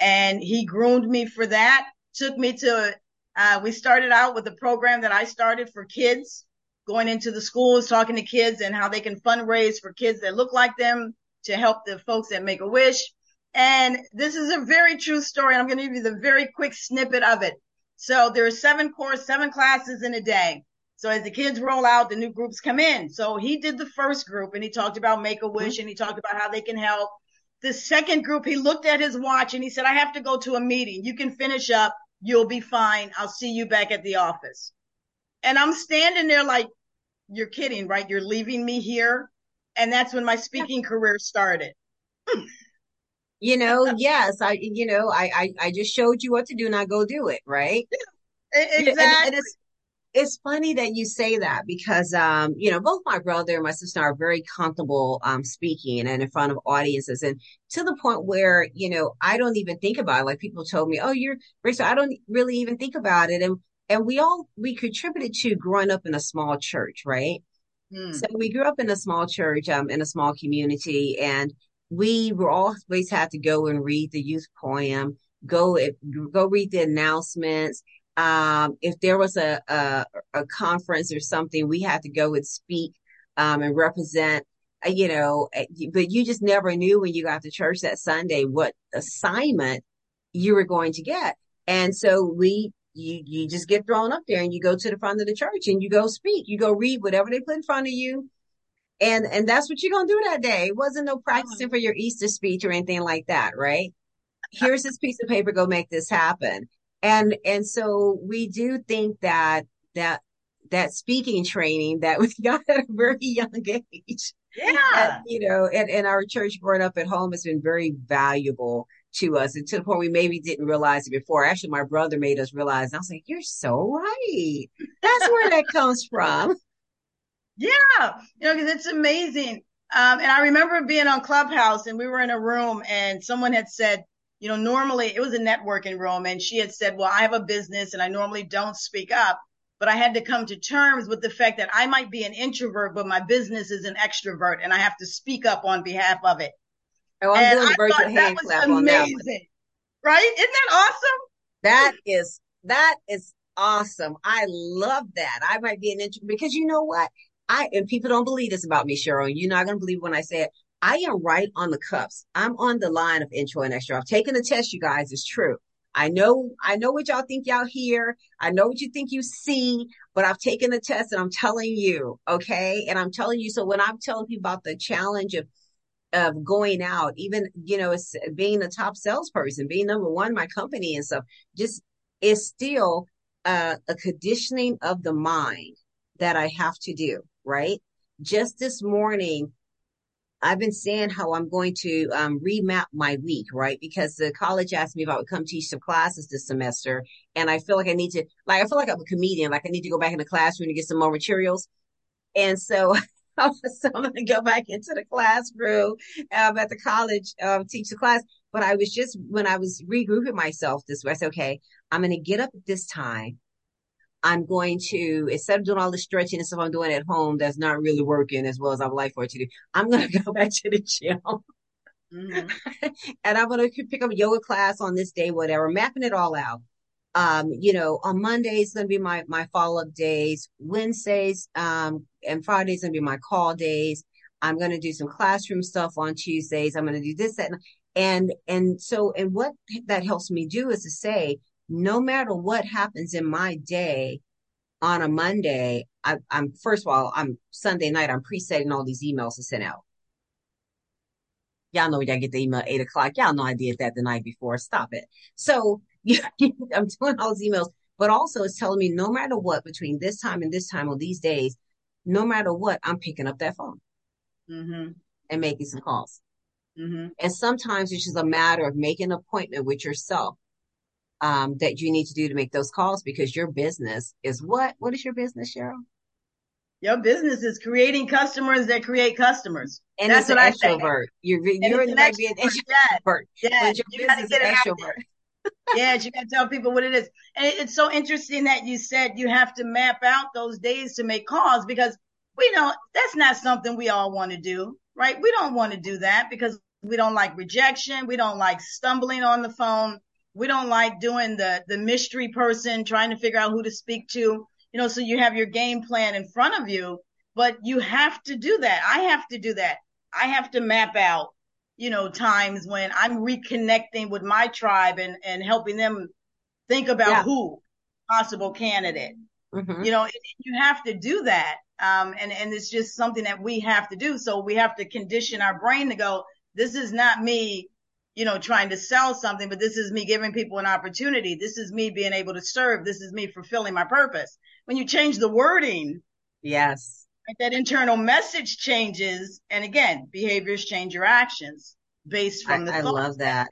And he groomed me for that, took me to, uh, we started out with a program that I started for kids going into the schools, talking to kids and how they can fundraise for kids that look like them to help the folks that make a wish. And this is a very true story. I'm going to give you the very quick snippet of it. So there are seven course, seven classes in a day. So as the kids roll out, the new groups come in. So he did the first group and he talked about make a mm-hmm. wish and he talked about how they can help. The second group, he looked at his watch and he said, I have to go to a meeting. You can finish up. You'll be fine. I'll see you back at the office. And I'm standing there like, you're kidding, right? You're leaving me here. And that's when my speaking career started. you know, yes, I, you know, I, I, I just showed you what to do. Now go do it. Right. Exactly. And, and it's, funny that you say that because, um, you know, both my brother and my sister are very comfortable, um, speaking and in front of audiences and to the point where, you know, I don't even think about it. Like people told me, Oh, you're Rachel. I don't really even think about it. And and we all we contributed to growing up in a small church, right? Mm. So we grew up in a small church, um, in a small community, and we were always had to go and read the youth poem, go go read the announcements. Um, if there was a, a, a conference or something, we had to go and speak um, and represent. Uh, you know, eh, but you just never knew when you got to church that Sunday what assignment you were going to get. And so we you you just get thrown up there and you go to the front of the church and you go speak. You go read whatever they put in front of you. And and that's what you're gonna do that day. It wasn't no practicing for your Easter speech or anything like that, right? Here's this piece of paper, go make this happen. And and so we do think that that that speaking training that we got at a very young age. Yeah. And, you know, and, and our church growing up at home has been very valuable to us and to the point we maybe didn't realize it before. Actually, my brother made us realize. I was like, "You're so right. That's where that comes from." Yeah, you know, because it's amazing. Um, and I remember being on Clubhouse, and we were in a room, and someone had said, you know, normally it was a networking room, and she had said, "Well, I have a business, and I normally don't speak up." But I had to come to terms with the fact that I might be an introvert, but my business is an extrovert and I have to speak up on behalf of it. Oh, I'm and doing a virtual hand clap on that one. Right? Isn't that awesome? That is that is awesome. I love that. I might be an introvert because you know what? I and people don't believe this about me, Cheryl. You're not gonna believe when I say it. I am right on the cuffs. I'm on the line of intro and extra. I've taken the test, you guys. It's true. I know, I know what y'all think y'all hear. I know what you think you see, but I've taken the test and I'm telling you, okay? And I'm telling you, so when I'm telling people about the challenge of of going out, even, you know, it's being a top salesperson, being number one my company and stuff, just is still uh, a conditioning of the mind that I have to do, right? Just this morning, I've been saying how I'm going to um, remap my week, right? Because the college asked me if I would come teach some classes this semester. And I feel like I need to, like, I feel like I'm a comedian, like I need to go back in the classroom to get some more materials. And so, so I'm going to go back into the classroom um, at the college, um, teach the class. But I was just, when I was regrouping myself this way, I said, okay, I'm going to get up at this time. I'm going to, instead of doing all the stretching and stuff I'm doing at home that's not really working as well as I would like for it to do, I'm going to go back to the gym. Mm-hmm. and I'm going to pick up a yoga class on this day, whatever, mapping it all out. Um, you know, on Mondays going to be my my follow up days. Wednesdays um, and Fridays going to be my call days. I'm going to do some classroom stuff on Tuesdays. I'm going to do this that, and and so and what that helps me do is to say, no matter what happens in my day on a Monday, I, am first of all, I'm Sunday night, I'm pre-setting all these emails to send out. Y'all know y'all get the email eight o'clock. Y'all know I did that the night before. Stop it. So yeah, I'm doing all these emails, but also it's telling me no matter what between this time and this time on these days, no matter what, I'm picking up that phone mm-hmm. and making some calls. Mm-hmm. And sometimes it's just a matter of making an appointment with yourself um, that you need to do to make those calls because your business is what? What is your business, Cheryl? Your business is creating customers that create customers. And that's what I say. You're you're an being extrovert. Yeah, your you business is extrovert. yeah, you got to tell people what it is. And it's so interesting that you said you have to map out those days to make calls because we know that's not something we all want to do, right? We don't want to do that because we don't like rejection. We don't like stumbling on the phone we don't like doing the the mystery person trying to figure out who to speak to. You know so you have your game plan in front of you but you have to do that. I have to do that. I have to map out you know times when i'm reconnecting with my tribe and and helping them think about yeah. who possible candidate. Mm-hmm. you know you have to do that um, and and it's just something that we have to do. So we have to condition our brain to go this is not me you know, trying to sell something, but this is me giving people an opportunity. This is me being able to serve. This is me fulfilling my purpose. When you change the wording, yes, that internal message changes. And again, behaviors change your actions based from the I, I love that.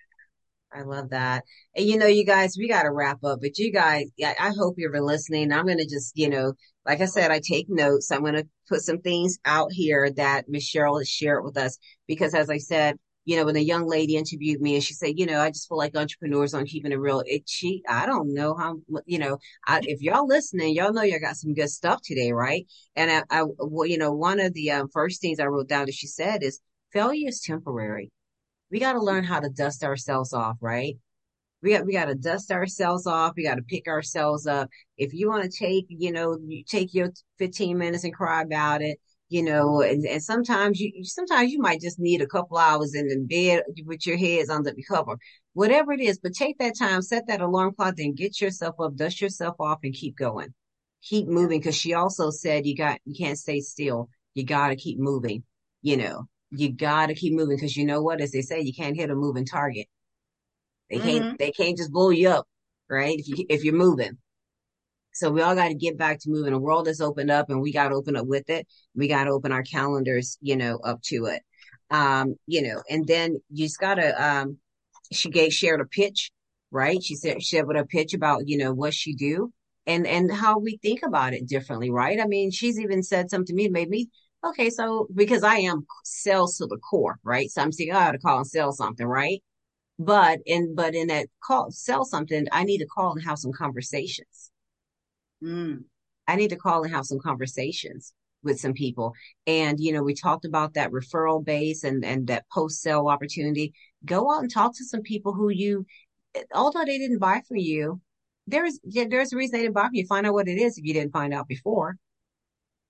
I love that. And you know, you guys, we got to wrap up, but you guys, I, I hope you're listening. I'm going to just, you know, like I said, I take notes. I'm going to put some things out here that Miss Cheryl has shared with us because as I said, you know, when a young lady interviewed me and she said, you know, I just feel like entrepreneurs aren't keeping it real. It, she, I don't know how, you know, I, if y'all listening, y'all know y'all got some good stuff today, right? And I, I well, you know, one of the um, first things I wrote down that she said is failure is temporary. We got to learn how to dust ourselves off, right? We got, we got to dust ourselves off. We got to pick ourselves up. If you want to take, you know, you take your 15 minutes and cry about it, you know, and, and sometimes you, sometimes you might just need a couple hours in the bed with your heads under the cover, whatever it is, but take that time, set that alarm clock, then get yourself up, dust yourself off and keep going. Keep moving. Cause she also said you got, you can't stay still. You got to keep moving. You know, you got to keep moving. Cause you know what? As they say, you can't hit a moving target. They can't, mm-hmm. they can't just blow you up, right? If you, if you're moving. So we all got to get back to moving. The world has opened up and we got to open up with it. We got to open our calendars, you know, up to it. Um, you know, and then you just got to, um, she gave, shared a pitch, right? She said, she shared with a pitch about, you know, what she do and, and how we think about it differently, right? I mean, she's even said something to me, made me, okay, so because I am sales to the core, right? So I'm saying, oh, I got to call and sell something, right? But in, but in that call, sell something, I need to call and have some conversations Mm. I need to call and have some conversations with some people. And, you know, we talked about that referral base and, and that post sale opportunity. Go out and talk to some people who you, although they didn't buy from you, there's, there's a reason they didn't buy from you. Find out what it is if you didn't find out before.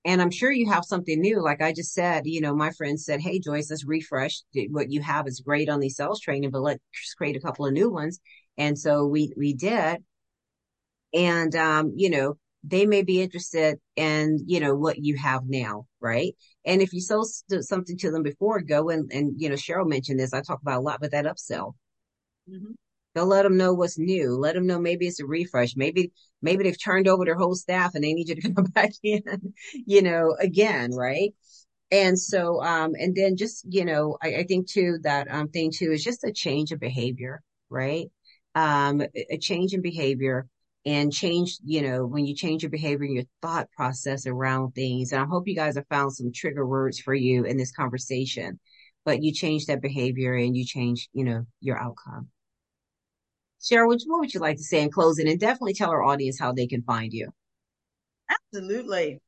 And I'm sure you have something new. Like I just said, you know, my friend said, Hey, Joyce, let's refresh what you have is great on these sales training, but let's create a couple of new ones. And so we, we did. And, um, you know, they may be interested in, you know, what you have now. Right. And if you sold something to them before, go and, and, you know, Cheryl mentioned this. I talk about a lot with that upsell. Mm-hmm. They'll let them know what's new. Let them know maybe it's a refresh. Maybe, maybe they've turned over their whole staff and they need you to come back in, you know, again, right? And so, um, and then just, you know, I, I think too that, um, thing too is just a change of behavior, right? Um, a change in behavior and change, you know, when you change your behavior, and your thought process around things. And I hope you guys have found some trigger words for you in this conversation, but you change that behavior and you change, you know, your outcome. Cheryl, what, what would you like to say in closing? And definitely tell our audience how they can find you. Absolutely.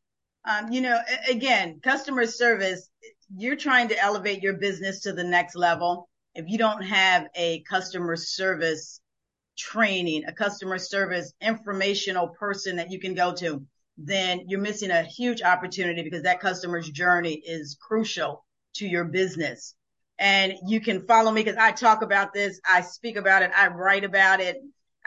Um, you know, again, customer service, you're trying to elevate your business to the next level. If you don't have a customer service training, a customer service informational person that you can go to, then you're missing a huge opportunity because that customer's journey is crucial to your business. And you can follow me because I talk about this, I speak about it, I write about it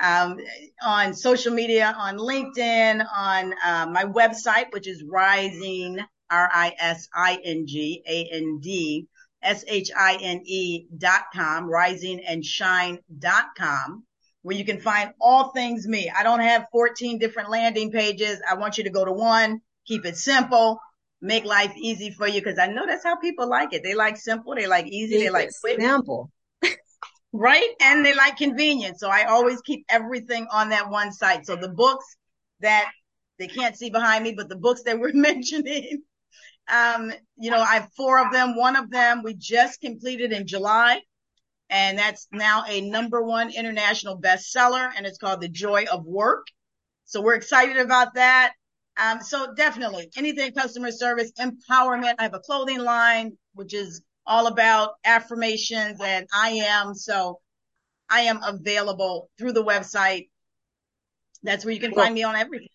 um, on social media, on LinkedIn, on uh, my website, which is Rising R I S I N G A N D S H I N E dot com, rising and shine dot com, where you can find all things me. I don't have 14 different landing pages. I want you to go to one, keep it simple make life easy for you because I know that's how people like it. They like simple, they like easy, they like quick. Simple. right? And they like convenience. So I always keep everything on that one site. So the books that they can't see behind me, but the books that we're mentioning, um, you know, I have four of them. One of them we just completed in July. And that's now a number one international bestseller, and it's called The Joy of Work. So we're excited about that. Um, so definitely anything customer service, empowerment. I have a clothing line, which is all about affirmations and I am. So I am available through the website. That's where you can well, find me on everything.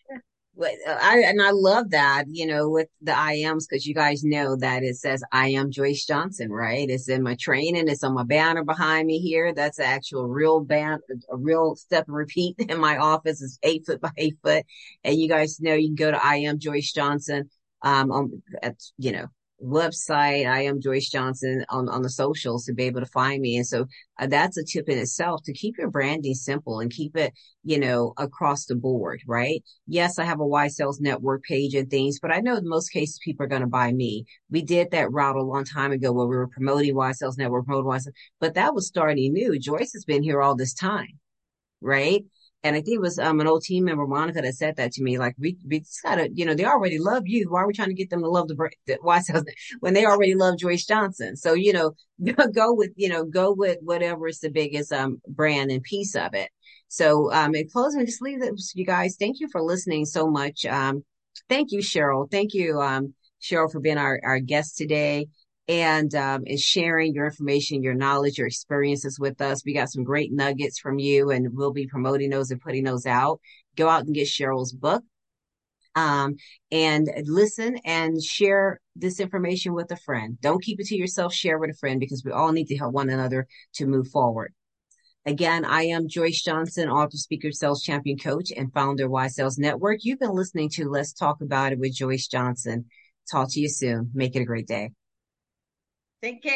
I and I love that, you know, with the IMs because you guys know that it says I am Joyce Johnson, right? It's in my training, it's on my banner behind me here. That's an actual real band, a real step and repeat in my office. It's eight foot by eight foot, and you guys know you can go to I am Joyce Johnson. Um, at, you know, website. I am Joyce Johnson on, on the socials to be able to find me. And so uh, that's a tip in itself to keep your branding simple and keep it, you know, across the board, right? Yes, I have a Y Sales Network page and things, but I know in most cases people are going to buy me. We did that route a long time ago where we were promoting Y Sales Network, promoting Y Sales, but that was starting new. Joyce has been here all this time, right? And I think it was um, an old team member, Monica, that said that to me. Like, we, we just gotta, you know, they already love you. Why are we trying to get them to love the, the White House when they already love Joyce Johnson? So, you know, go with, you know, go with whatever is the biggest um, brand and piece of it. So, um, in closing, just leave this, you guys. Thank you for listening so much. Um, thank you, Cheryl. Thank you, um, Cheryl, for being our, our guest today and um, sharing your information, your knowledge, your experiences with us. We got some great nuggets from you, and we'll be promoting those and putting those out. Go out and get Cheryl's book. Um, and listen and share this information with a friend. Don't keep it to yourself, share with a friend because we all need to help one another to move forward. Again, I am Joyce Johnson, author, speaker, sales champion coach, and founder of Y Sales Network. You've been listening to Let's Talk About It with Joyce Johnson. Talk to you soon. Make it a great day. Take care.